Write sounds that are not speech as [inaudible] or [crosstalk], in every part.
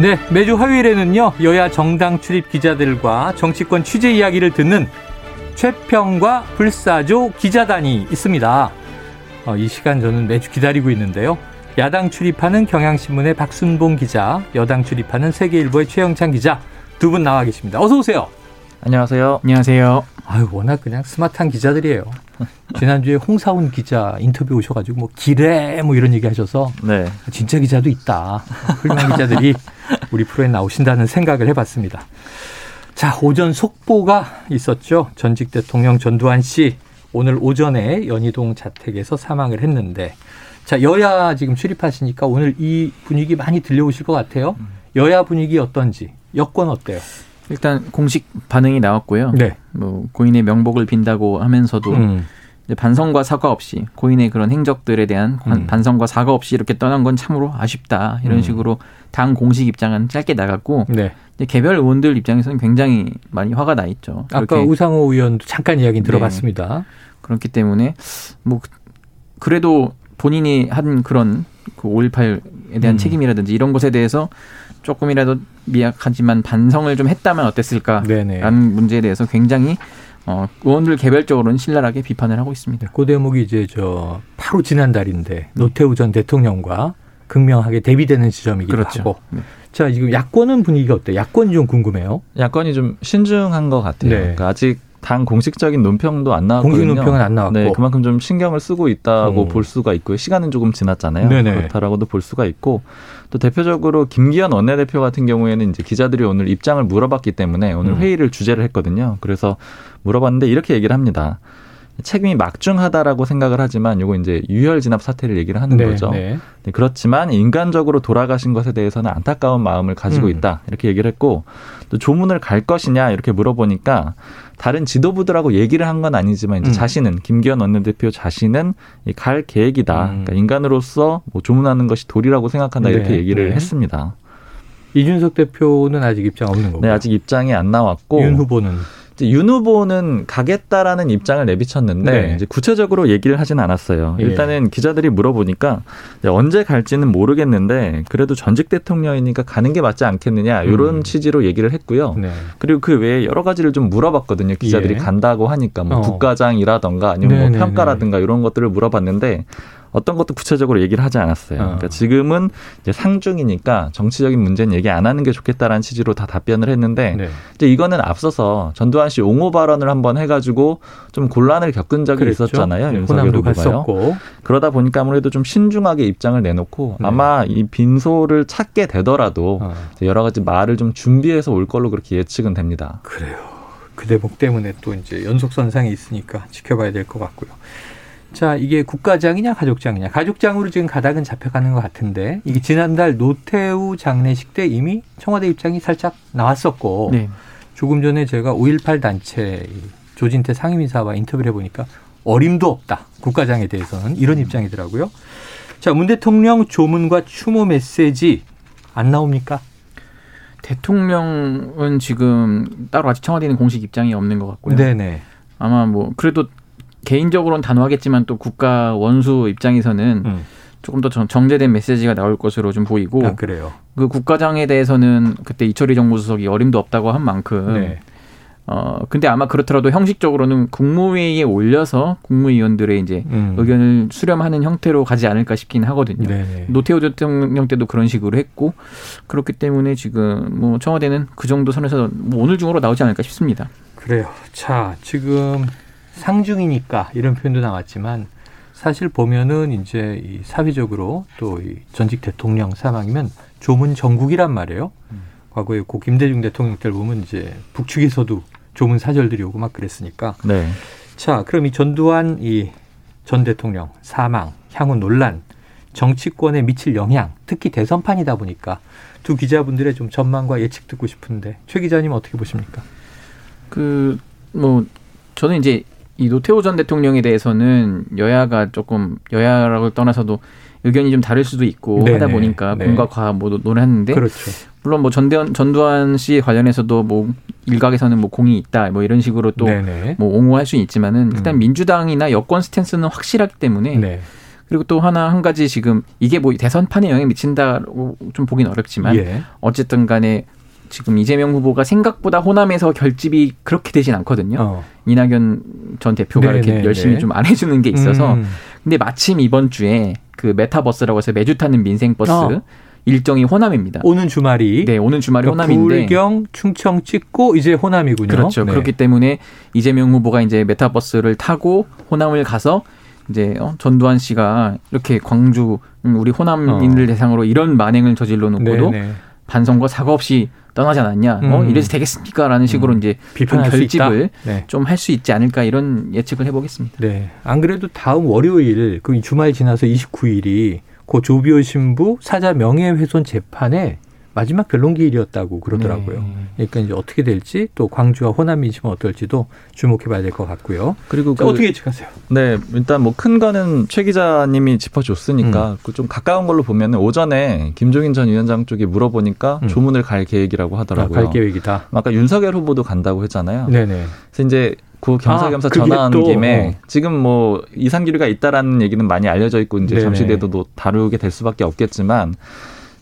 네, 매주 화요일에는요, 여야 정당 출입 기자들과 정치권 취재 이야기를 듣는 최평과 불사조 기자단이 있습니다. 어, 이 시간 저는 매주 기다리고 있는데요. 야당 출입하는 경향신문의 박순봉 기자, 여당 출입하는 세계일보의 최영찬 기자 두 분 나와 계십니다. 어서 오세요. 안녕하세요. 안녕하세요. 아유, 워낙 그냥 스마트한 기자들이에요. 지난주에 홍사훈 기자 인터뷰 오셔가지고 뭐 기래 뭐 이런 얘기 하셔서 네. 진짜 기자도 있다. 훌륭한 기자들이 [laughs] 우리 프로에 나오신다는 생각을 해봤습니다. 자, 오전 속보가 있었죠. 전직 대통령 전두환 씨 오늘 오전에 연희동 자택에서 사망을 했는데 자, 여야 지금 출입하시니까 오늘 이 분위기 많이 들려오실 것 같아요. 여야 분위기 어떤지, 여권 어때요? 일단 공식 반응이 나왔고요. 네. 뭐 고인의 명복을 빈다고 하면서도 음. 반성과 사과 없이 고인의 그런 행적들에 대한 관- 음. 반성과 사과 없이 이렇게 떠난 건 참으로 아쉽다 이런 음. 식으로 당 공식 입장은 짧게 나갔고 네. 이제 개별 의원들 입장에서는 굉장히 많이 화가 나 있죠. 아까 우상호 의원도 잠깐 이야기 들어봤습니다. 그렇기 때문에 뭐 그- 그래도 본인이 한 그런 그 5.18에 대한 음. 책임이라든지 이런 것에 대해서 조금이라도 미약하지만 반성을 좀 했다면 어땠을까라는 네네. 문제에 대해서 굉장히 어, 의원들 개별적으로는 신랄하게 비판을 하고 있습니다. 그 대목이 이제 저 바로 지난달인데 노태우 전 대통령과 극명하게 대비되는 지점이기도 그렇죠. 하고. 네. 자, 지금 야권은 분위기가 어때요? 야권이 좀 궁금해요. 야권이 좀 신중한 것 같아요. 네. 그러니까 아직 당 공식적인 논평도 안 나왔거든요. 공식 논평은 안 나왔고. 네, 그만큼 좀 신경을 쓰고 있다고 음. 볼 수가 있고요. 시간은 조금 지났잖아요. 네네. 그렇다라고도 볼 수가 있고 또 대표적으로 김기현 원내대표 같은 경우에는 이제 기자들이 오늘 입장을 물어봤기 때문에 오늘 음. 회의를 주재를 했거든요. 그래서 물어봤는데 이렇게 얘기를 합니다. 책임이 막중하다라고 생각을 하지만 요거 이제 유혈 진압 사태를 얘기를 하는 거죠. 네. 네, 그렇지만 인간적으로 돌아가신 것에 대해서는 안타까운 마음을 가지고 음. 있다 이렇게 얘기를 했고 또 조문을 갈 것이냐 이렇게 물어보니까 다른 지도부들하고 얘기를 한 건 아니지만 이제 음. 자신은 김기현 원내대표 자신은 이갈 계획이다. 음. 그러니까 인간으로서 뭐 조문하는 것이 도리라고 생각한다 이렇게 네, 얘기를 네. 했습니다. 이준석 대표는 아직 입장 없는 거고. 네, 아직 입장이 안 나왔고 윤 후보는 윤 후보는 가겠다라는 입장을 내비쳤는데 네. 이제 구체적으로 얘기를 하진 않았어요. 예. 일단은 기자들이 물어보니까 언제 갈지는 모르겠는데 그래도 전직 대통령이니까 가는 게 맞지 않겠느냐 이런 음. 취지로 얘기를 했고요. 네. 그리고 그 외에 여러 가지를 좀 물어봤거든요. 기자들이 예. 간다고 하니까 뭐 어. 국가장이라던가 아니면 뭐 네네네. 평가라든가 이런 것들을 물어봤는데 어떤 것도 구체적으로 얘기를 하지 않았어요. 어. 그러니까 지금은 이제 상중이니까 정치적인 문제는 얘기 안 하는 게 좋겠다라는 취지로 다 답변을 했는데 네. 이제 이거는 앞서서 전두환 씨 옹호 발언을 한번 해가지고 좀 곤란을 겪은 적이 그랬죠. 있었잖아요. 네, 윤석열 후보가요. 그러다 보니까 아무래도 좀 신중하게 입장을 내놓고 네. 아마 이 빈소를 찾게 되더라도 어. 이제 여러 가지 말을 좀 준비해서 올 걸로 그렇게 예측은 됩니다. 그래요. 그 대목 때문에 또 이제 연속 선상에 있으니까 지켜봐야 될 것 같고요. 자, 이게 국가장이냐 가족장이냐. 가족장으로 지금 가닥은 잡혀가는 것 같은데 이게 지난달 노태우 장례식 때 이미 청와대 입장이 살짝 나왔었고 네. 조금 전에 제가 5.18 단체 이 조진태 상임이사와 인터뷰를 해보니까 어림도 없다. 국가장에 대해서는 이런 입장이더라고요. 자, 문 대통령 조문과 추모 메시지 안 나옵니까? 대통령은 지금 따로 아직 청와대는 공식 입장이 없는 것 같고요. 네네. 아마 뭐 그래도 개인적으로는 단호하겠지만 또 국가 원수 입장에서는 음. 조금 더 정- 정제된 메시지가 나올 것으로 좀 보이고 아, 그래요. 그 국가장에 대해서는 그때 이철희 정무수석이 어림도 없다고 한 만큼 네. 어 근데 아마 그렇더라도 형식적으로는 국무회의에 올려서 국무위원들의 이제 음. 의견을 수렴하는 형태로 가지 않을까 싶긴 하거든요. 네네. 노태우 대통령 때도 그런 식으로 했고 그렇기 때문에 지금 뭐 청와대는 그 정도 선에서 뭐 오늘 중으로 나오지 않을까 싶습니다. 그래요. 자, 지금 상중이니까 이런 표현도 나왔지만 사실 보면은 이제 이 사회적으로 또 이 전직 대통령 사망이면 조문 정국이란 말이에요. 과거에 고 김대중 대통령 때 보면 이제 북측에서도 조문 사절들이 오고 막 그랬으니까. 네. 자, 그럼 이 전두환 이 전 대통령 사망, 향후 논란 정치권에 미칠 영향, 특히 대선판이다 보니까 두 기자분들의 좀 전망과 예측 듣고 싶은데 최 기자님 어떻게 보십니까? 그 뭐 저는 이제 이 노태우 전 대통령에 대해서는 여야가 조금 여야라고 떠나서도 의견이 좀 다를 수도 있고 네네. 하다 보니까 네. 공과 과 모두 논했는데 그렇죠. 물론 뭐 전대원 전두환 씨 관련해서도 뭐 일각에서는 뭐 공이 있다 뭐 이런 식으로 또 네네. 뭐 옹호할 수는 있지만은 일단 음. 민주당이나 여권 스탠스는 확실하기 때문에 네. 그리고 또 하나 한 가지 지금 이게 뭐 대선판에 영향 미친다고 좀 보긴 어렵지만 예. 어쨌든 간에 지금 이재명 후보가 생각보다 호남에서 결집이 그렇게 되진 않거든요. 어. 이낙연 전 대표가 네네, 이렇게 열심히 네. 좀안 해주는 게 있어서 음. 근데 마침 이번 주에 그 메타버스라고 해서 매주 타는 민생버스 어. 일정이 호남입니다. 오는 주말이 네, 오는 주말이 그러니까 호남인데 부울경, 충청 찍고 이제 호남이군요. 그렇죠. 네. 그렇기 때문에 이재명 후보가 이제 메타버스를 타고 호남을 가서 이제 어, 전두환 씨가 이렇게 광주 음, 우리 호남인들 어. 대상으로 이런 만행을 저질러 놓고도 네네. 반성과 사과 없이 떠나지 않았냐. 어, 음. 이래서 되겠습니까?라는 식으로 음. 이제 있다. 결집을 네. 좀할 수 있지 않을까 이런 예측을 해보겠습니다. 네. 안 그래도 다음 월요일 그 주말 지나서 29일이 고 조비오 신부 사자 명예훼손 재판의 마지막 변론기일이었다고 그러더라고요. 네. 그러니까 이제 어떻게 될지 또 광주와 호남 민심은 어떨지도 주목해봐야 될 것 같고요. 그리고 자, 그, 어떻게 예측하세요? 네, 일단 뭐 큰 거는 최 기자님이 음. 짚어줬으니까 그좀 가까운 걸로 보면 오전에 김종인 전 위원장 쪽에 물어보니까 음. 조문을 갈 계획이라고 아, 하더라고요. 갈 계획이다. 아까 윤석열 후보도 간다고 했잖아요. 네네. 그래서 이제 그 겸사겸사 아, 전화한 또, 김에 어. 지금 뭐 이상 기류가 있다라는 얘기는 많이 알려져 있고 이제. 잠시 뒤에도 다루게 될 수밖에 없겠지만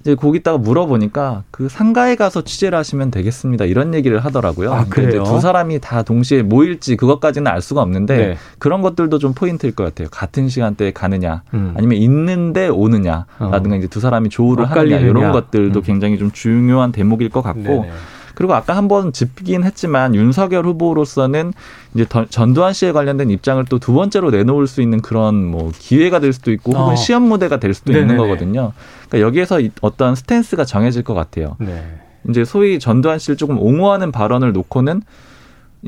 이제 거기다가 물어보니까 그 상가에 가서 취재를 하시면 되겠습니다 이런 얘기를 하더라고요. 아, 그래요? 두 사람이 다 동시에 모일지 그것까지는 알 수가 없는데 네. 그런 것들도 좀 포인트일 것 같아요. 같은 시간대에 가느냐 음. 아니면 있는데 오느냐라든가 어. 이제 두 사람이 조우를 하느냐. 이런 것들도 음. 굉장히 좀 중요한 대목일 것 같고 네네. 그리고 아까 한번 짚긴 했지만 윤석열 후보로서는 이제 더- 전두환 씨에 관련된 입장을 또 두 번째로 내놓을 수 있는 그런 뭐 기회가 될 수도 있고 혹은 어. 시험 무대가 될 수도 있는 네네네. 거거든요. 그러니까 여기에서 이- 어떤 stance가 정해질 것 같아요. 네. 이제 소위 전두환 씨를 조금 옹호하는 발언을 놓고는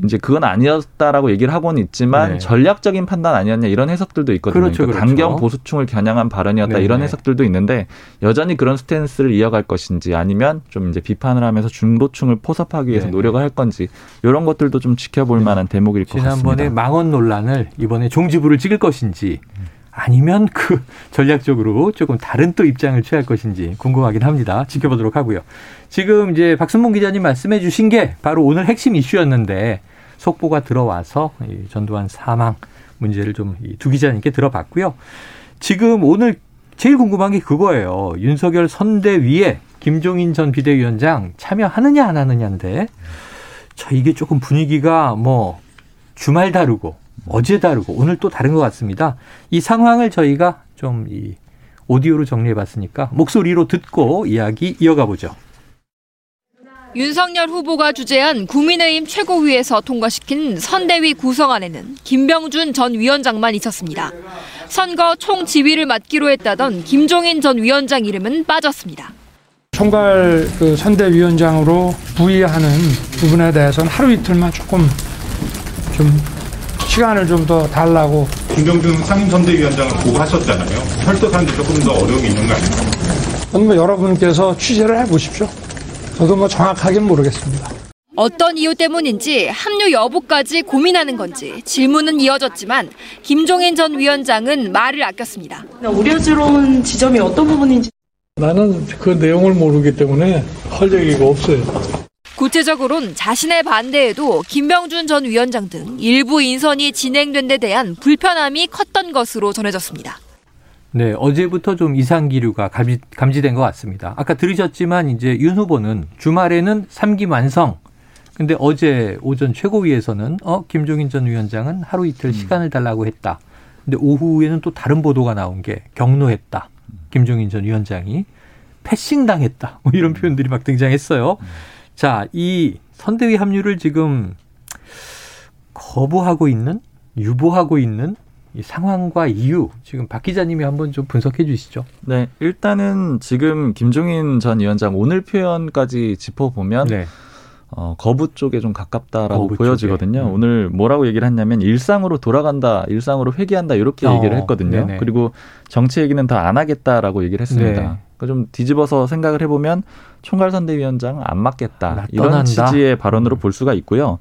이제 그건 아니었다라고 얘기를 하고는 있지만 네. 전략적인 판단 아니었냐 이런 해석들도 있거든요. 그렇죠, 그러니까 그렇죠. 강경 보수층을 겨냥한 발언이었다 네네. 이런 해석들도 있는데 여전히 그런 stance를 이어갈 것인지 아니면 좀 이제 비판을 하면서 중도층을 포섭하기 위해서 네네. 노력을 할 건지 이런 것들도 좀 지켜볼 네. 만한 대목일 것 지난번에 같습니다. 망언 논란을 이번에 종지부를 찍을 것인지 아니면 그 [laughs] 전략적으로 조금 다른 또 입장을 취할 것인지 궁금하긴 합니다. 지켜보도록 하고요. 지금 이제 박순봉 기자님 말씀해 주신 게 바로 오늘 핵심 이슈였는데 속보가 들어와서 이 전두환 사망 문제를 좀 두 기자님께 들어봤고요. 지금 오늘 제일 궁금한 게 그거예요. 윤석열 선대위에 김종인 전 비대위원장 참여하느냐 안 하느냐인데 자 이게 조금 분위기가 뭐 주말 다르고 어제 다르고 오늘 또 다른 것 같습니다. 이 상황을 저희가 좀 이 오디오로 정리해 봤으니까 목소리로 듣고 이야기 이어가 보죠. 윤석열 후보가 주재한 국민의힘 최고위에서 통과시킨 선대위 구성안에는 김병준 전 위원장만 있었습니다. 선거 총 지휘를 맡기로 했다던 김종인 전 위원장 이름은 빠졌습니다. 총괄 그 선대위원장으로 부의하는 부분에 대해서는 하루 이틀만 조금 좀 시간을 좀 더 달라고 김병준 상임선대위원장을 보고하셨잖아요. 혈도사는데 조금 더 어려움이 있는 거? 그건 뭐 여러분께서 취재를 해보십시오. 저도 뭐 정확하게는 모르겠습니다. 어떤 이유 때문인지 합류 여부까지 고민하는 건지 질문은 이어졌지만 김종인 전 위원장은 말을 아꼈습니다. 우려스러운 지점이 어떤 부분인지 나는 그 내용을 모르기 때문에 할 얘기가 없어요. 구체적으로는 자신의 반대에도 김병준 전 위원장 등 일부 인선이 진행된 데 대한 불편함이 컸던 것으로 전해졌습니다. 네, 어제부터 좀 이상 기류가 감지, 감지된 것 같습니다. 아까 들으셨지만 이제 윤 후보는 주말에는 삼기 완성. 근데 어제 오전 최고위에서는 어 김종인 전 위원장은 하루 이틀 시간을 달라고 했다. 근데 오후에는 또 다른 보도가 나온 게 경로했다. 김종인 전 위원장이 패싱 당했다. 뭐 이런 표현들이 막 등장했어요. 자, 이 선대위 합류를 지금 거부하고 있는 유보하고 있는 이 상황과 이유 지금 박 기자님이 한번 좀 분석해 주시죠. 어, 거부 쪽에 좀 가깝다라고 거부 보여지거든요. 쪽에. 음. 오늘 뭐라고 얘기를 했냐면 일상으로 돌아간다, 일상으로 회귀한다 이렇게 어, 얘기를 했거든요. 네네. 그리고 정치 얘기는 더안 하겠다라고 얘기를 했습니다. 네. 그러니까 좀 뒤집어서 생각을 해보면 총괄선대위원장 안나 맞겠다 이런 떠난다? 취지의 발언으로 음. 볼 수가 있고요.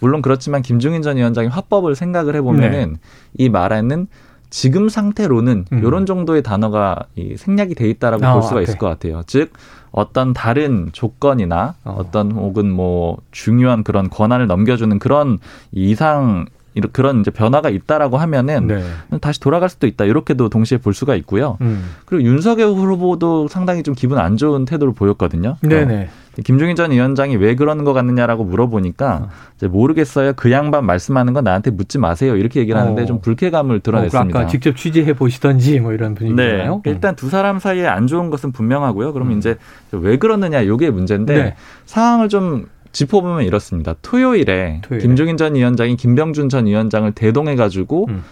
물론 그렇지만 김종인 전 위원장이 화법을 생각을 해보면은 이 말에는 지금 상태로는 네. 음. 이런 정도의 단어가 이 생략이 돼 있다라고 아, 볼 수가 앞에. 있을 것 같아요. 즉 어떤 다른 조건이나 어. 어. 떤 혹은 뭐 중요한 그런 권한을 넘겨주는 그런 이상 이런 그런 이제 변화가 있다라고 하면은 네. 다시 돌아갈 수도 있다 이렇게도 동시에 볼 수가 있고요. 음. 그리고 윤석열 후보도 상당히 좀 기분 안 좋은 태도를 보였거든요. 네네. 어, 김종인 전 위원장이 왜 그러는 것 같느냐라고 물어보니까 어. 이제 모르겠어요. 그 양반 말씀하는 건 나한테 묻지 마세요. 이렇게 얘기를 하는데 어. 좀 불쾌감을 어, 드러냈습니다. 아까 직접 취재해 보시던지 뭐 이런 네. 분위기잖아요. 일단 두 사람 사이에 안 좋은 것은 분명하고요. 그러면 음. 이제 왜 그러느냐 요게 문제인데 네. 상황을 좀 짚어보면 이렇습니다. 토요일에, 토요일에. 김종인 전 위원장이 김병준 전 위원장을 대동해가지고 음.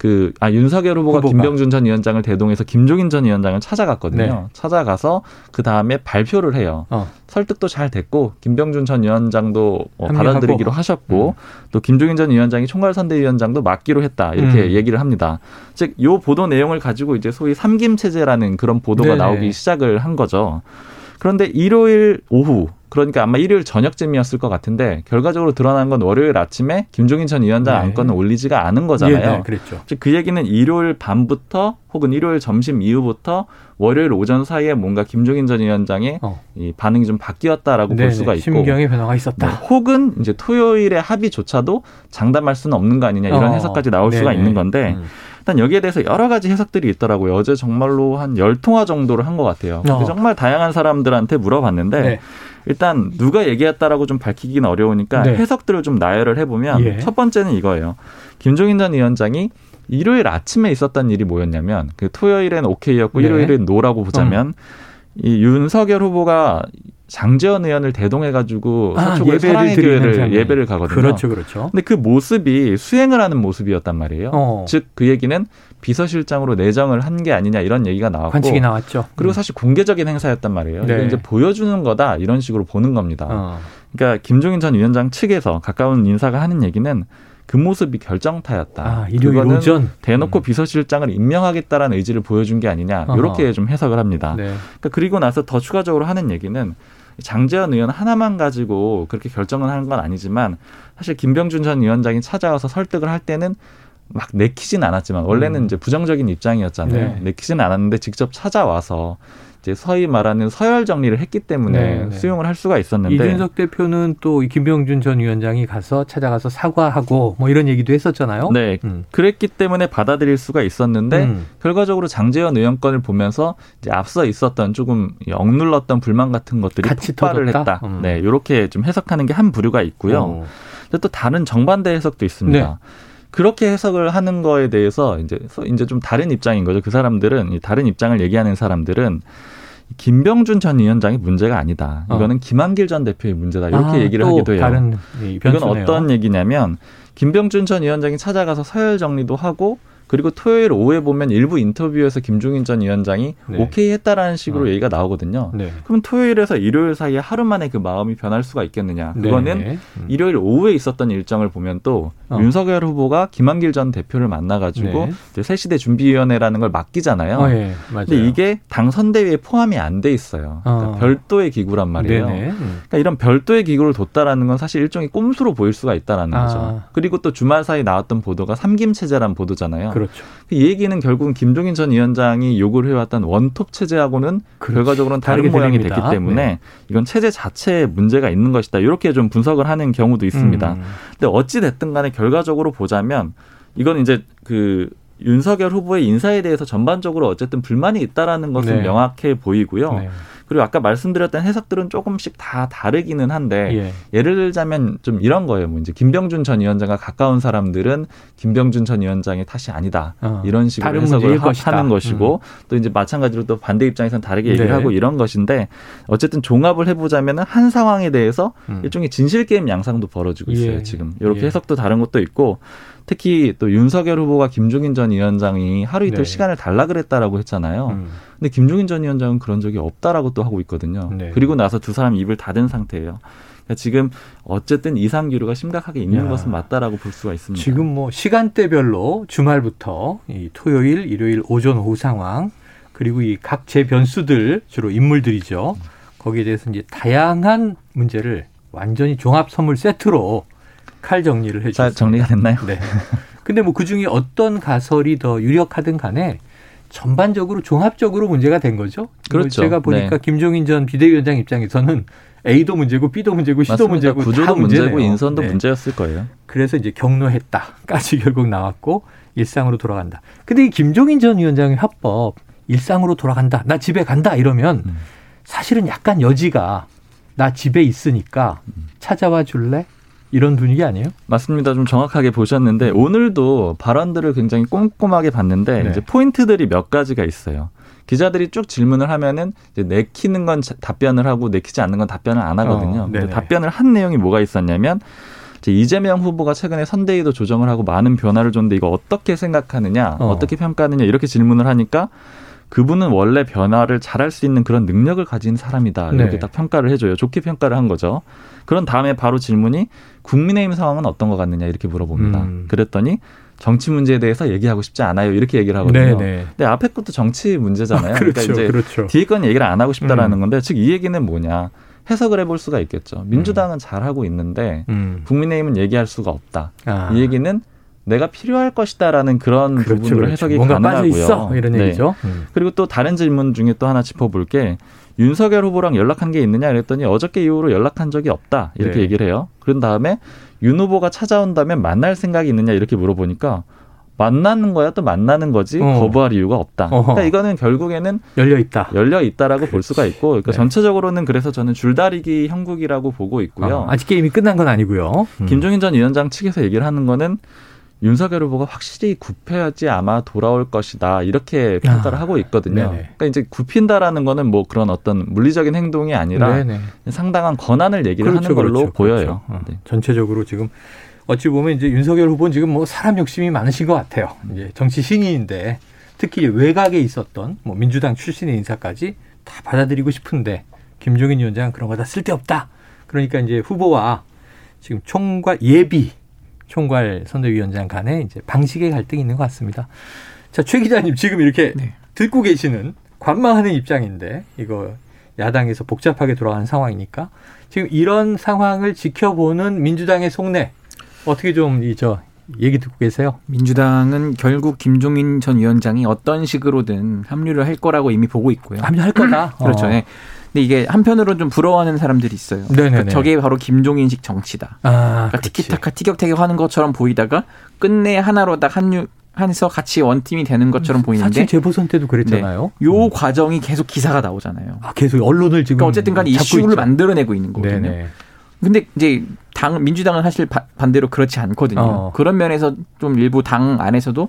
그, 아, 윤석열 후보가, 후보가. 김병준 전 위원장을 대동해서 김종인 전 위원장을 찾아갔거든요. 네. 찾아가서 그 다음에 발표를 해요. 어. 설득도 잘 됐고, 김병준 전 위원장도 어. 음. 받아들이기로 하셨고, 또 김종인 전 위원장이 총괄선대위원장도 맡기로 했다. 이렇게 음. 얘기를 합니다. 즉, 요 보도 내용을 가지고 이제 소위 삼김체제라는 그런 보도가 네네. 나오기 시작을 한 거죠. 그런데 일요일 오후, 그러니까 아마 일요일 저녁쯤이었을 것 같은데, 결과적으로 드러난 건 월요일 아침에 김종인 전 위원장 네. 안건을 올리지가 않은 거잖아요. 예, 네, 그랬죠. 즉그 얘기는 일요일 밤부터 혹은 일요일 점심 이후부터 월요일 오전 사이에 뭔가 김종인 전 위원장의 어. 이 반응이 좀 바뀌었다라고 네네. 볼 수가 있고 심경의 변화가 네, 있었다. 혹은 이제 토요일의 합의조차도 장담할 수는 없는 거 아니냐 이런 어. 해석까지 나올 수가 네네. 있는 건데 음. 일단 여기에 대해서 여러 가지 해석들이 있더라고요. 어제 정말로 한 열 통화 정도를 한 것 같아요. 어. 정말 다양한 사람들한테 물어봤는데 네. 일단 누가 얘기했다라고 좀 밝히기는 어려우니까 네. 해석들을 좀 나열을 해보면 예. 첫 번째는 이거예요. 김종인 전 위원장이 일요일 아침에 있었던 일이 뭐였냐면 그 토요일엔 오케이였고 네. 일요일엔 no라고 보자면 이 윤석열 후보가 장제원 의원을 대동해가지고 아, 예배를 드리는. 예배를 가거든요. 그렇죠, 그렇죠. 근데 그 모습이 수행을 하는 모습이었단 말이에요. 어. 즉그 얘기는 비서실장으로 내정을 한 게 아니냐 이런 얘기가 나왔고 관측이 나왔죠. 그리고 사실 공개적인 행사였단 말이에요. 네. 이제 보여주는 거다 이런 식으로 보는 겁니다. 어. 그러니까 김종인 전 위원장 측에서 가까운 인사가 하는 얘기는 그 모습이 결정타였다. 아, 일요일 오전 대놓고 음. 비서실장을 임명하겠다라는 의지를 보여준 게 아니냐. 이렇게 좀 해석을 합니다. 네. 그러니까 그리고 나서 더 추가적으로 하는 얘기는 장재현 의원 하나만 가지고 그렇게 결정을 하는 건 아니지만 사실 김병준 전 위원장이 찾아와서 설득을 할 때는 막 내키진 않았지만 원래는 음. 이제 부정적인 입장이었잖아요. 네. 내키진 않았는데 직접 찾아와서 이제 서희 말하는 서열 정리를 했기 때문에 네, 네. 수용을 할 수가 있었는데 이준석 대표는 또이 김병준 전 위원장이 가서 찾아가서 사과하고 뭐 이런 얘기도 했었잖아요. 네. 음. 그랬기 때문에 받아들일 수가 있었는데 음. 결과적으로 장재현 의원건을 보면서 이제 앞서 있었던 조금 억눌렀던 불만 같은 것들이 같이 폭발을 터졌다? 했다. 음. 네, 이렇게 좀 해석하는 게 한 부류가 있고요. 어. 근데 또 다른 정반대 해석도 있습니다. 네. 그렇게 해석을 하는 거에 대해서 이제 서- 이제 좀 다른 입장인 거죠. 그 사람들은 이 다른 입장을 얘기하는 사람들은 김병준 전 위원장이 문제가 아니다. 어. 이거는 김한길 전 대표의 문제다. 이렇게 아, 얘기를 또 하기도 해요. 다른 이 이건. 어떤 얘기냐면 김병준 전 위원장이 찾아가서 서열 정리도 하고 그리고 토요일 오후에 보면 일부 인터뷰에서 김종인 전 위원장이 네. 오케이 했다라는 식으로 어. 얘기가 나오거든요. 네. 그럼 토요일에서 일요일 사이에 하루 만에 그 마음이 변할 수가 있겠느냐? 그거는 네. 음. 일요일 오후에 있었던 일정을 보면 또 어. 윤석열 후보가 김한길 전 대표를 만나가지고 네. 새시대 준비위원회라는 걸 맡기잖아요. 어, 예. 근데 이게 당 선대위에 포함이 안 돼 있어요. 그러니까 어. 별도의 기구란 말이에요. 음. 그러니까 이런 별도의 기구를 뒀다라는 건 사실 일종의 꼼수로 보일 수가 있다라는 아. 거죠. 그리고 또 주말 사이 나왔던 보도가 삼김 체제란 보도잖아요. 그 렇죠. 이 얘기는 결국은 김종인 전 위원장이 요구를 해왔던 원톱 체제하고는 그렇지. 결과적으로는 다른 모양이 들립니다. 됐기 때문에 네. 이건 체제 자체에 문제가 있는 것이다. 이렇게 좀 분석을 하는 경우도 있습니다. 음. 근데 어찌 됐든 간에 결과적으로 보자면 이건 이제 그 윤석열 후보의 인사에 대해서 전반적으로 어쨌든 불만이 있다라는 것은 네. 명확해 보이고요. 네. 그리고 아까 말씀드렸던 해석들은 조금씩 다 다르기는 한데 예. 예를 들자면 좀 이런 거예요. 뭐 이제 김병준 전 위원장과 가까운 사람들은 김병준 전 위원장의 탓이 아니다. 어, 이런 식으로 해석을 하. 음. 하는 것이고 또 이제 마찬가지로 또 반대 입장에서는 다르게 얘기를 네. 하고 이런 것인데 어쨌든 종합을 해보자면은 한 상황에 대해서 음. 일종의 진실 게임 양상도 벌어지고 있어요. 예. 지금 이렇게 예. 해석도 다른 것도 있고 특히 또 윤석열 후보가 김종인 전 위원장이 하루 이틀 네. 시간을 달라 그랬다라고 했잖아요. 음. 근데 김종인 전 위원장은 그런 적이 없다라고 또 하고 있거든요. 네. 그리고 나서 두 사람 입을 닫은 상태예요. 그러니까 지금 어쨌든 이상 기류가 심각하게 있는 야. 것은 맞다라고 볼 수가 있습니다. 지금 뭐 시간대별로 주말부터 이 토요일, 일요일 오전 오후 상황 그리고 이각재 변수들 주로 인물들이죠. 거기에 대해서 이제 다양한 문제를 완전히 종합 선물 세트로 칼 정리를 해잘 주셨습니다. 정리가 됐나요? 네. 근데 뭐 그 중에 어떤 가설이 더 유력하든 간에 전반적으로 종합적으로 문제가 된 거죠. 그렇죠. 제가 보니까 네. 김종인 전 비대위원장 입장에서는 A도 문제고 B도 문제고 C도 맞습니다. 문제고 구조도. 문제고 인선도 네. 문제였을 거예요. 그래서 이제 경로했다까지 [laughs] 결국 나왔고 일상으로 돌아간다. 근데 이 김종인 전 위원장의 화법 일상으로 돌아간다. 나 집에 간다 이러면 음. 사실은 약간 여지가 나 집에 있으니까 음. 찾아와 줄래? 이런 분위기 아니에요? 맞습니다. 좀 정확하게 보셨는데 오늘도 발언들을 굉장히 꼼꼼하게 봤는데 네. 이제 포인트들이 몇 가지가 있어요. 기자들이 쭉 질문을 하면은 이제 내키는 건 자- 답변을 하고 내키지 않는 건 답변을 안 하거든요. 어, 근데. 답변을 한 내용이 뭐가 있었냐면 이제 이재명 후보가 최근에 선대위도 조정을 하고 많은 변화를 줬는데 이거 어떻게 생각하느냐, 어. 어. 떻게 평가하느냐 이렇게 질문을 하니까 그분은 원래 변화를 잘할 수 있는 그런 능력을 가진 사람이다 이렇게 네. 딱 평가를 해줘요. 좋게 평가를 한 거죠. 그런 다음에 바로 질문이 국민의힘 상황은 어떤 것 같느냐 이렇게 물어봅니다. 음. 그랬더니 정치 문제에 대해서 얘기하고 싶지 않아요 이렇게 얘기를 하거든요. 네네. 근데 앞에 것도 정치 문제잖아요. 그렇죠, 그러니까 이제 그렇죠. 뒤에 건 얘기를 안 하고 싶다라는 음. 건데 즉 이 얘기는 뭐냐 해석을 해볼 수가 있겠죠. 민주당은 잘 하고 있는데 음. 국민의힘은 얘기할 수가 없다. 아. 이 얘기는 내가 필요할 것이다라는 그런 그렇죠, 부분으로 그렇죠. 해석이 뭔가 가능하고요. 빠져 있어 이런 네. 얘기죠. 음. 그리고 또 다른 질문 중에 또 하나 짚어볼 게 윤석열 후보랑 연락한 게 있느냐 그랬더니 어저께 이후로 연락한 적이 없다 이렇게 네. 얘기를 해요. 그런 다음에 윤 후보가 찾아온다면 만날 생각이 있느냐 이렇게 물어보니까 만나는 거야 또 만나는 거지 어. 거부할 이유가 없다. 어허. 그러니까 이거는 결국에는 열려 있다. 열려 있다라고 볼 수가 있고 [laughs] 그러니까 네. 전체적으로는 그래서 저는 줄다리기 형국이라고 보고 있고요. 아, 직 게임이 끝난 건 아니고요. 음. 김종인 전 위원장 측에서 얘기를 하는 거는 윤석열 후보가 확실히 굽혀야지 아마 돌아올 것이다 이렇게 평가를 아, 하고 있거든요. 네네. 그러니까 이제 굽힌다라는 거는 뭐 그런 어떤 물리적인 행동이 아니라 네네. 상당한 권한을 얘기를 하는 걸로 보여요. 그렇죠. 어, 네. 전체적으로 지금 어찌 보면 이제 윤석열 후보는 지금 뭐 사람 욕심이 많으신 것 같아요. 이제 정치 신인인데 특히 외곽에 있었던 뭐 민주당 출신의 인사까지 다 받아들이고 싶은데 김종인 위원장은 그런 거 다 쓸데없다. 그러니까 이제 후보와 지금 총괄 예비 총괄 선대위원장 간에 이제 방식의 갈등이 있는 것 같습니다. 자, 최 기자님 지금 이렇게 네. 듣고 계시는 관망하는 입장인데 이거 야당에서 복잡하게 돌아가는 상황이니까 지금 이런 상황을 지켜보는 민주당의 속내 어떻게 좀 이 저 얘기 듣고 계세요? 민주당은 결국 김종인 전 위원장이 어떤 식으로든 합류를 할 거라고 이미 보고 있고요. 합류할 거다. [clears throat] 그렇죠. 어. 네. 근데 이게 한편으로는 좀 부러워하는 사람들이 있어요. 네네네. 그러니까 저게 바로 김종인식 정치다. 아, 그러니까. 티키타카 티격태격 하는 것처럼 보이다가 끝내 하나로 딱 합류 해서 같이 원팀이 되는 것처럼 보이는데 사실 재보선 때도 그랬잖아요. 요 음. 과정이 계속 기사가 나오잖아요. 아, 계속 언론을 지금 그러니까 어쨌든 간에 잡고 이슈를. 만들어내고 있는 거거든요. 네네. 근데 이제 당 민주당은 사실 바- 반대로 그렇지 않거든요. 어. 그런 면에서 좀 일부 당 안에서도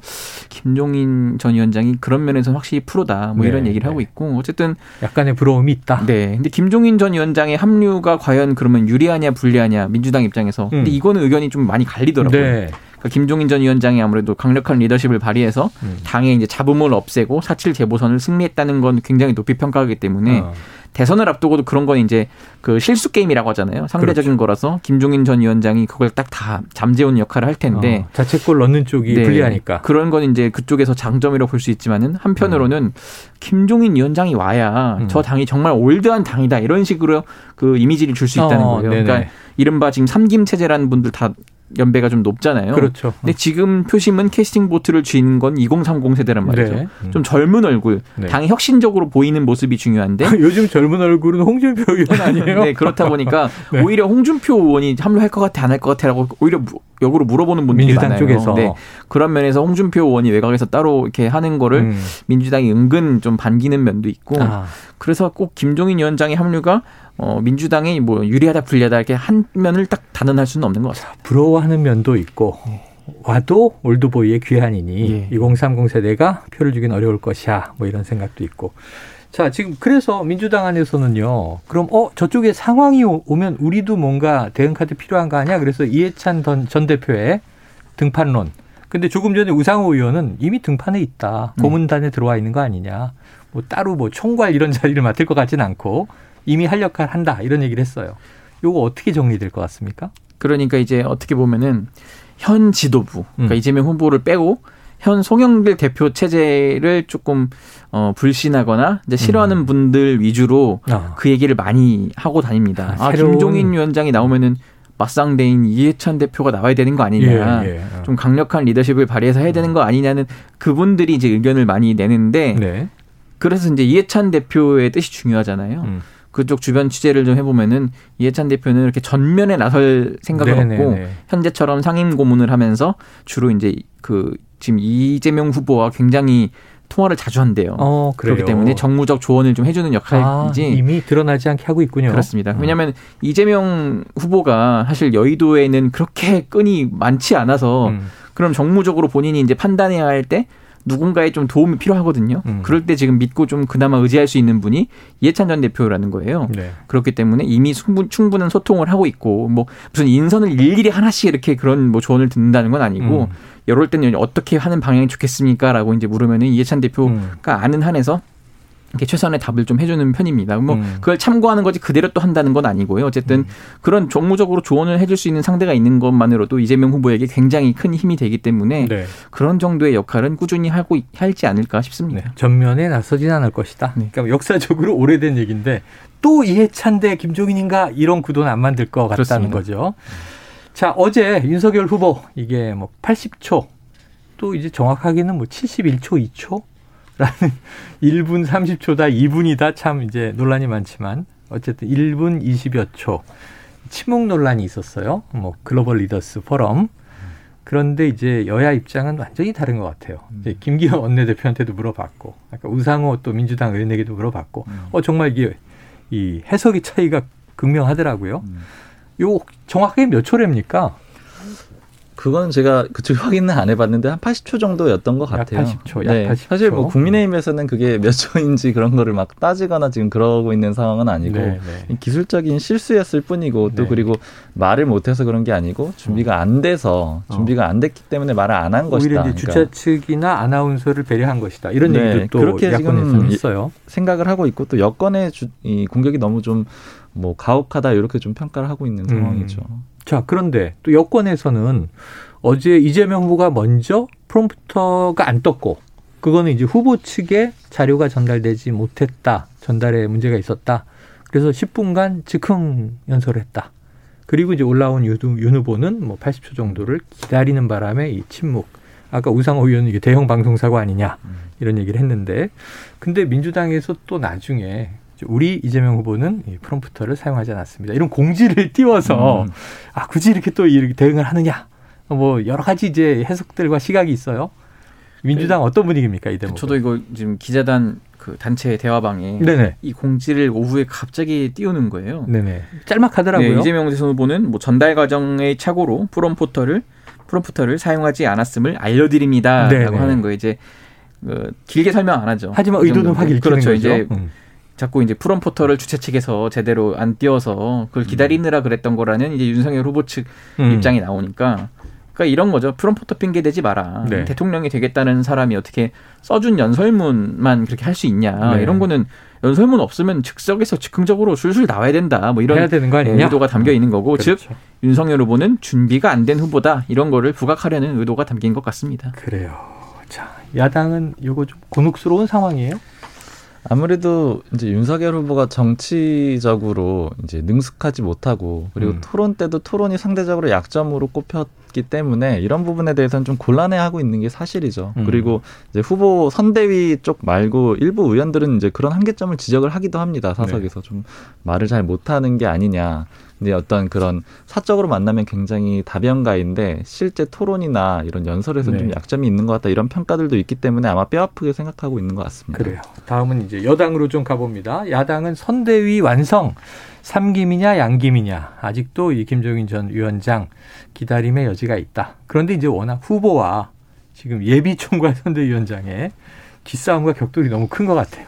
김종인 전 위원장이 그런 면에서 확실히 프로다 뭐 이런 네, 얘기를 네. 하고 있고 어쨌든 약간의 부러움이 있다. 네. 근데 김종인 전 위원장의 합류가 과연 그러면 유리하냐 불리하냐 민주당 입장에서 근데 음. 이거는 의견이 좀 많이 갈리더라고요. 네. 그러니까 김종인 전 위원장이 아무래도 강력한 리더십을 발휘해서 음. 당의 이제 잡음을 없애고 사칠 재보선을 승리했다는 건 굉장히 높이 평가하기 때문에 어. 대선을 앞두고도 그런 건 이제 그 실수 게임이라고 하잖아요. 상대적인 그렇죠. 거라서 김종인 전 위원장이 그걸 딱 다 잠재운 역할을 할 텐데 어, 자책골 넣는 쪽이 네. 불리하니까. 그런 건 이제 그쪽에서 장점이라고 볼 수 있지만은 한편으로는 김종인 위원장이 와야 음. 저 당이 정말 올드한 당이다 이런 식으로 그 이미지를 줄 수 있다는 어, 거예요. 네네. 그러니까 이른바 지금 삼김 체제라는 분들 다 연배가 좀 높잖아요. 그렇죠. 근데 지금 표심은 캐스팅 보트를 쥐는 건2030 세대란 말이죠. 네. 음. 좀 젊은 얼굴, 네. 당이 혁신적으로 보이는 모습이 중요한데 [laughs] 요즘 젊은 얼굴은 홍준표 의원 [laughs] 아니에요? 네, 그렇다 보니까 [laughs] 네. 오히려 홍준표 의원이 합류할 것 같아 안 할 것 같아라고 오히려 무- 역으로 물어보는 분들이 민주당 많아요. 쪽에서. 네, 그런 면에서 홍준표 의원이 외곽에서 따로 이렇게 하는 거를 음. 민주당이 은근 좀 반기는 면도 있고 아, 그래서 꼭 김종인 위원장의 합류가 어, 민주당이 뭐 유리하다 불리하다 이렇게 한 면을 딱 단언할 수는 없는 것 같습니다. 부러워하는 면도 있고 와도 올드보이의 귀환이니 예. 2030 세대가 표를 주긴 어려울 것이야. 뭐 이런 생각도 있고. 자, 지금 그래서 민주당 안에서는요. 그럼 어 저쪽에 상황이 오- 오면 우리도 뭔가 대응 카드 필요한 거 아니야? 그래서 이해찬 전, 전 대표의 등판론. 근데 조금 전에 우상호 의원은 이미 등판에 있다. 음. 고문단에 들어와 있는 거 아니냐. 뭐 따로 뭐 총괄 이런 [laughs] 자리를 맡을 것 같지는 않고 이미 할 역할 한다. 이런 얘기를 했어요. 요거 어떻게 정리될 것 같습니까? 그러니까 이제 어떻게 보면은 현 지도부, 그러니까 음. 이재명 후보를 빼고 현 송영길 대표 체제를 조금 어 불신하거나 이제 싫어하는 분들 위주로 아. 그 얘기를 많이 하고 다닙니다. 아, 아, 김종인 위원장이 나오면은 맞상대인 이해찬 대표가 나와야 되는 거 아니냐. 예, 예. 어. 좀 강력한 리더십을 발휘해서 해야 되는 거 아니냐는 그분들이 이제 의견을 많이 내는데 네. 그래서 이제 이해찬 대표의 뜻이 중요하잖아요. 음. 그쪽 주변 취재를 좀 해보면은 이해찬 대표는 이렇게 전면에 나설 생각은 네네네. 없고 현재처럼 상임 고문을 하면서 주로 이제 그 지금 이재명 후보와 굉장히 통화를 자주 한대요. 어. 그렇기 때문에 정무적 조언을 좀 해주는 아, 역할이지. 이미 드러나지 않게 하고 있군요. 그렇습니다. 음. 왜냐하면 이재명 후보가 사실 여의도에는 그렇게 끈이 많지 않아서 음. 그럼 정무적으로 본인이 이제 판단해야 할 때 누군가의 좀 도움이 필요하거든요. 음. 그럴 때 지금 믿고 좀 그나마 의지할 수 있는 분이 이해찬 전 대표라는 거예요. 네. 그렇기 때문에 이미 충분, 충분한 소통을 하고 있고 뭐 무슨 인선을 일일이 하나씩 이렇게 그런 뭐 조언을 듣는다는 건 아니고 음. 이럴 때는 어떻게 하는 방향이 좋겠습니까라고 이제 물으면은 이해찬 대표가 음. 아는 한에서 이렇게 최선의 답을 좀 해주는 편입니다. 뭐 음. 그걸 참고하는 거지 그대로 또 한다는 건 아니고요. 어쨌든 그런 정무적으로 조언을 해줄 수 있는 상대가 있는 것만으로도 이재명 후보에게 굉장히 큰 힘이 되기 때문에 네. 그런 정도의 역할은 꾸준히 하고 있- 할지 않을까 싶습니다. 네. 전면에 나서진 않을 것이다. 네. 그러니까 역사적으로 오래된 얘기인데 또 이해찬 대 김종인인가 이런 구도는 안 만들 것 같다는 그렇습니다. 거죠. 자 어제 윤석열 후보 이게 뭐 80초 또 이제 정확하게는 뭐 71초 2초 라는 1분 [laughs] 30초다 2분이다. 참 이제 논란이 많지만 어쨌든 1분 20여 초. 침묵 논란이 있었어요. 뭐 글로벌 리더스 포럼. 그런데 이제 여야 입장은 완전히 다른 것 같아요. 이제 김기현 원내대표한테도 물어봤고, 아까 우상호 또 민주당 의원에게도 물어봤고, 어 정말 이게 이 해석의 차이가 극명하더라고요. 요 정확하게 몇 초랍니까? 그건 제가 그쪽 [laughs] 확인은 안 해봤는데 한 80초 정도였던 것약 같아요. 80초, 약 네, 80초. 사실 뭐 국민의힘에서는 그게 몇 초인지 그런 거를 막 따지거나 지금 그러고 있는 상황은 아니고 네, 네. 기술적인 실수였을 뿐이고 또 네. 그리고 말을 못해서 그런 게 아니고 준비가 안 돼서 준비가 안 됐기 때문에 말을 안 한 것이다. 오히려 이제 그러니까 주최 측이나 아나운서를 배려한 것이다. 이런 네, 얘기도 또 그렇게 지금 했어요. 생각을 하고 있고 또 여권의 주, 이 공격이 너무 좀 뭐 가혹하다 이렇게 좀 평가를 하고 있는 음. 상황이죠. 자, 그런데 또 여권에서는 어제 이재명 후보가 먼저 프롬프터가 안 떴고 그거는 이제 후보 측에 자료가 전달되지 못했다. 전달에 문제가 있었다. 그래서 10분간 즉흥 연설을 했다. 그리고 이제 올라온 윤, 후- 윤 후보는 뭐 80초 정도를 기다리는 바람에 이 침묵. 아까 우상호 의원은 이게 대형 방송 사고 아니냐 이런 얘기를 했는데 근데 민주당에서 또 나중에 우리 이재명 후보는 이 프롬프터를 사용하지 않았습니다. 이런 공지를 띄워서 음. 아 굳이 이렇게 또 이렇게 대응을 하느냐 뭐 여러 가지 이제 해석들과 시각이 있어요. 민주당 어떤 분위기입니까 이 대목? 저도 이거 지금 기자단 그 단체 대화방에 네네 이 공지를 오후에 갑자기 띄우는 거예요. 네네 짤막하더라고요. 네, 이재명 대선 후보는 뭐 전달 과정의 착오로 프롬포터를 프롬프터를 사용하지 않았음을 알려드립니다라고 네네. 하는 거 이제 그 길게 설명 안 하죠. 하지만 그 의도는. 확 읽히는 그렇죠. 거죠. 이제 음. 자꾸 이제 프롬포터를 주최 측에서 제대로 안 띄워서 그걸 기다리느라 그랬던 거라는 이제 윤석열 후보 측 음. 입장이 나오니까 그러니까 이런 거죠. 프롬포터 핑계 대지 마라. 네. 대통령이 되겠다는 사람이 어떻게 써준 연설문만 그렇게 할 수 있냐. 네. 이런 거는 연설문 없으면 즉석에서 즉흥적으로 술술 나와야 된다. 뭐 이런 해야 되는 거 아니냐? 예, 의도가 담겨 있는 거고 즉 그렇죠. 윤석열 후보는 준비가 안 된 후보다 이런 거를 부각하려는 의도가 담긴 것 같습니다. 그래요. 자 야당은 이거 좀 곤혹스러운 상황이에요. 아무래도 이제 윤석열 후보가 정치적으로 이제 능숙하지 못하고 그리고 음. 토론 때도 토론이 상대적으로 약점으로 꼽혔기 때문에 이런 부분에 대해서는 좀 곤란해하고 있는 게 사실이죠. 음. 그리고 이제 후보 선대위 쪽 말고 일부 의원들은 이제 그런 한계점을 지적을 하기도 합니다. 사석에서 좀 말을 잘 못하는 게 아니냐. 근데 어떤 그런 사적으로 만나면 굉장히 다변가인데 실제 토론이나 이런 연설에서는 네. 좀 약점이 있는 것 같다 이런 평가들도 있기 때문에 아마 뼈아프게 생각하고 있는 것 같습니다. 그래요. 다음은 이제 여당으로 좀 가봅니다. 야당은 선대위 완성. 삼김이냐 양김이냐 아직도 이 김종인 전 위원장 기다림의 여지가 있다. 그런데 이제 워낙 후보와 지금 예비 총괄 [laughs] 선대위원장의 기싸움과 격돌이 너무 큰 것 같아요.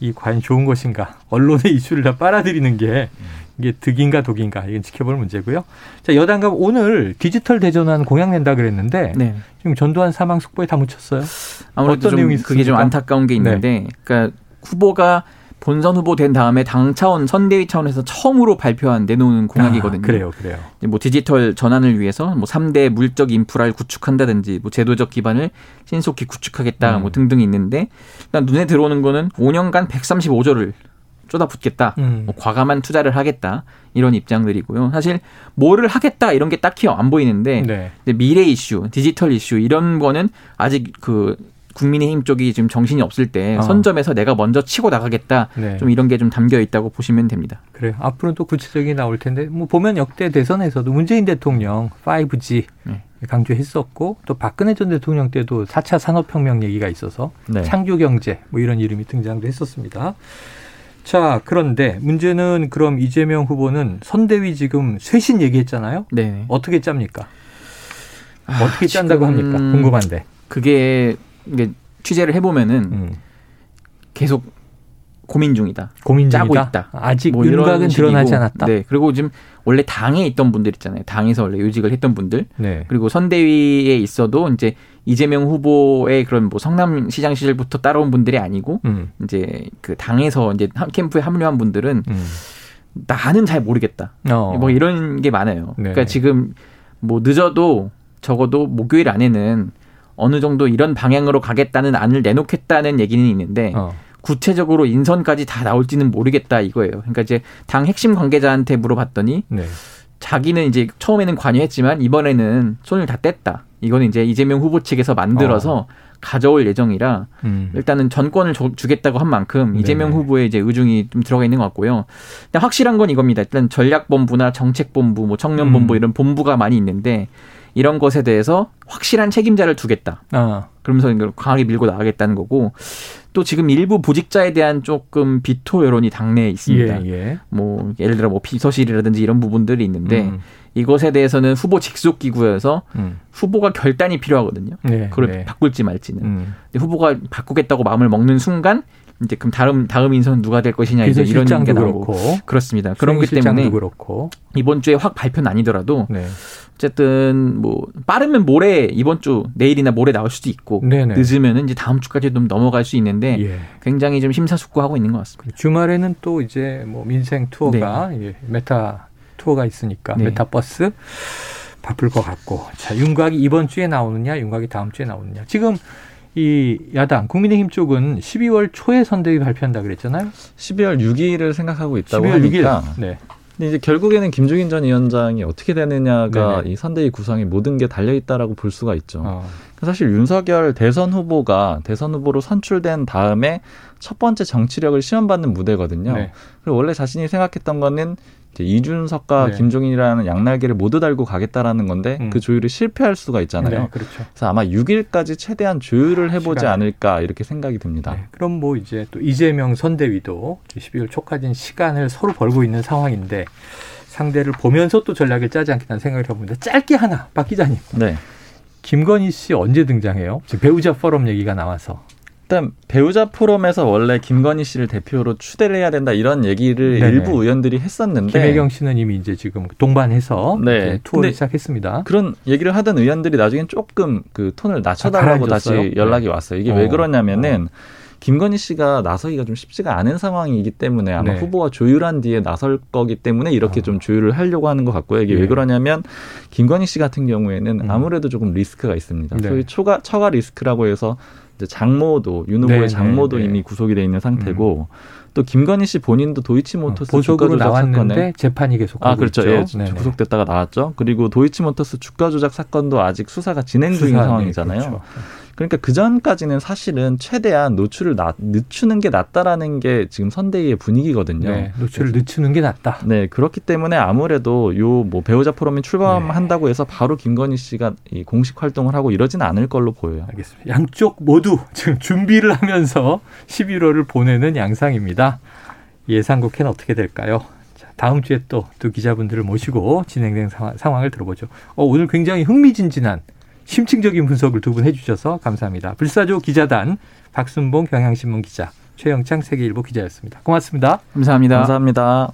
이 과연 좋은 것인가? 언론의 이슈를 다 빨아들이는 게 이게 득인가 독인가 이건 지켜볼 문제고요. 자 여당과 오늘 디지털 대전환 공약 낸다 그랬는데 네. 지금 전두환 사망 숙보에 다 묻혔어요. 아무래도 어떤 내용이 좀 그게 좀 있습니까? 안타까운 게 있는데, 그러니까 후보가 본선 후보 된 다음에 당 차원 선대위 차원에서 처음으로 발표한 내놓은 공약이거든요. 아, 그래요, 그래요. 뭐 디지털 전환을 위해서 뭐 3대 물적 인프라를 구축한다든지 뭐 제도적 기반을 신속히 구축하겠다 음. 뭐 등등이 있는데 일단 눈에 들어오는 거는 5년간 135조를 쏟아붓겠다. 음. 뭐 과감한 투자를 하겠다. 이런 입장들이고요. 사실 뭐를 하겠다 이런 게 딱히 안 보이는데 네. 미래 이슈, 디지털 이슈 이런 거는 아직 그 국민의힘 쪽이 지금 정신이 없을 때 어. 선점에서 내가 먼저 치고 나가겠다. 네. 좀 이런 게 좀 담겨 있다고 보시면 됩니다. 그래요. 앞으로는 또 구체적이 나올 텐데 뭐 보면 역대 대선에서도 문재인 대통령 5G 네. 강조했었고 또 박근혜 전 대통령 때도 4차 산업혁명 얘기가 있어서 네. 창조경제 뭐 이런 이름이 등장도 했었습니다. 자 그런데 문제는 그럼 이재명 후보는 선대위 지금 쇄신 얘기했잖아요. 네. 어떻게 짭니까? 아, 어떻게 짠다고 합니까? 궁금한데. 그게 이게 취재를 해보면은 음. 계속 고민 중이다. 고민 짜고 중이다. 있다. 아직 뭐 윤곽은. 드러나지 않았다. 네. 그리고 지금 원래 당에 있던 분들 있잖아요. 당에서 원래 요직을 했던 분들. 네. 그리고 선대위에 있어도 이제 이재명 후보의 그런 뭐 성남시장 시절부터 따라온 분들이 아니고 음. 이제 그 당에서 이제 한- 캠프에 합류한 분들은 음. 나는 잘 모르겠다. 어. 뭐 이런 게 많아요. 네. 그러니까 지금 뭐 늦어도 적어도 목요일 안에는 어느 정도 이런 방향으로 가겠다는 안을 내놓겠다는 얘기는 있는데 어. 구체적으로 인선까지 다 나올지는 모르겠다 이거예요. 그러니까 이제 당 핵심 관계자한테 물어봤더니 네. 자기는 이제 처음에는 관여했지만 이번에는 손을 다 뗐다. 이거는 이제 이재명 후보 측에서 만들어서 가져올 예정이라 음. 일단은 전권을 줘- 주겠다고 한 만큼 이재명 네네. 후보의 이제 의중이 좀 들어가 있는 것 같고요. 근데 확실한 건 이겁니다. 일단 전략본부나 정책본부, 뭐 청년본부 음. 이런 본부가 많이 있는데 이런 것에 대해서 확실한 책임자를 두겠다. 아. 그러면서 강하게 밀고 나가겠다는 거고 또 지금 일부 보직자에 대한 조금 비토 여론이 당내에 있습니다. 예, 예. 뭐 예를 들어 뭐 비서실이라든지 이런 부분들이 있는데 음. 이것에 대해서는 후보 직속 기구여서 음. 후보가 결단이 필요하거든요. 네. 그걸 네. 바꿀지 말지는. 음. 후보가 바꾸겠다고 마음을 먹는 순간 이제 그럼 다음 다음 인선 누가 될 것이냐 이제 이런 게 나오고 그렇고 그렇습니다. 그런 것 때문에 그렇고 이번 주에 확 발표는 아니더라도 네. 어쨌든 뭐 빠르면 모레 이번 주 내일이나 모레 나올 수도 있고 네네. 늦으면은 이제 다음 주까지 좀 넘어갈 수 있는데 예. 굉장히 좀 심사숙고하고 있는 것 같습니다. 주말에는 또 이제 뭐 민생 투어가 예, 메타 투어가 있으니까 네. 메타 버스 바쁠 것 같고 자 윤곽이 이번 주에 나오느냐 윤곽이 다음 주에 나오느냐 지금 이 야당 국민의힘 쪽은 12월 초에 선대위 발표한다 그랬잖아요. 12월 6일을 생각하고 있다고 12월 6일. 하니까 네. 근데 이제 결국에는 김종인 전 위원장이 어떻게 되느냐가 네네. 이 선대위 구성에 모든 게 달려 있다라고 볼 수가 있죠. 어. 사실 윤석열 대선 후보가 대선 후보로 선출된 다음에 첫 번째 정치력을 시험받는 무대거든요. 네. 그리고 원래 자신이 생각했던 거는 이제 이준석과 네. 김종인이라는 양날개를 모두 달고 가겠다라는 건데 음. 그 조율이 실패할 수가 있잖아요. 네, 그렇죠. 그래서 아마 6일까지 최대한 조율을 해보지 시간을. 않을까 이렇게 생각이 듭니다. 네, 그럼 뭐 이제 또 이재명 선대위도 12월 초까지는 시간을 서로 벌고 있는 상황인데 상대를 보면서 또 전략을 짜지 않겠다는 생각을 해봅니다. 짧게 하나, 박 기자님. 네. 김건희 씨 언제 등장해요? 배우자 포럼 얘기가 나와서. 일단 배우자 포럼에서 원래 김건희 씨를 대표로 추대를 해야 된다 이런 얘기를 네네. 일부 의원들이 했었는데 김혜경 씨는 이미 이제 지금 동반해서 네. 투어를 시작했습니다. 그런 얘기를 하던 의원들이 나중엔 조금 그 톤을 낮춰달라고 아? 다시 연락이 왔어요. 이게 어. 왜 그러냐면은 김건희 씨가 나서기가 좀 쉽지가 않은 상황이기 때문에 아마 네. 후보와 조율한 뒤에 나설 거기 때문에 이렇게 어. 좀 조율을 하려고 하는 것 같고요. 이게 예. 왜 그러냐면 김건희 씨 같은 경우에는 음. 아무래도 조금 리스크가 있습니다. 네. 소위 초가 처가 리스크라고 해서 이제 장모도 윤 후보의 네, 장모도 네, 네. 이미 구속이 돼 있는 상태고 또 김건희 씨 본인도 도이치모터스 보석으로 주가 조작 사건에 재판이 계속 아 그렇죠. 예. 구속됐다가 나왔죠. 그리고 도이치모터스 주가 조작 사건도 아직 수사가 진행 중인 수사, 네, 상황이잖아요. 그렇죠. 그러니까 그 전까지는 사실은 최대한 노출을 낮, 늦추는 게 낫다라는 게 지금 선대위의 분위기거든요. 네, 노출을 늦추는 게 낫다. 네, 그렇기 때문에 아무래도 요 뭐 배우자 포럼이 출범한다고 해서 바로 김건희 씨가 이 공식 활동을 하고 이러진 않을 걸로 보여요. 알겠습니다. 양쪽 모두 지금 준비를 하면서 11월을 보내는 양상입니다. 예상국회는 어떻게 될까요? 자, 다음 주에 또 두 기자분들을 모시고 진행된 상황, 상황을 들어보죠. 어, 오늘 굉장히 흥미진진한 심층적인 분석을 두 분 해주셔서 감사합니다. 불사조 기자단 박순봉 경향신문 기자, 최영창 세계일보 기자였습니다. 고맙습니다. 감사합니다. 감사합니다.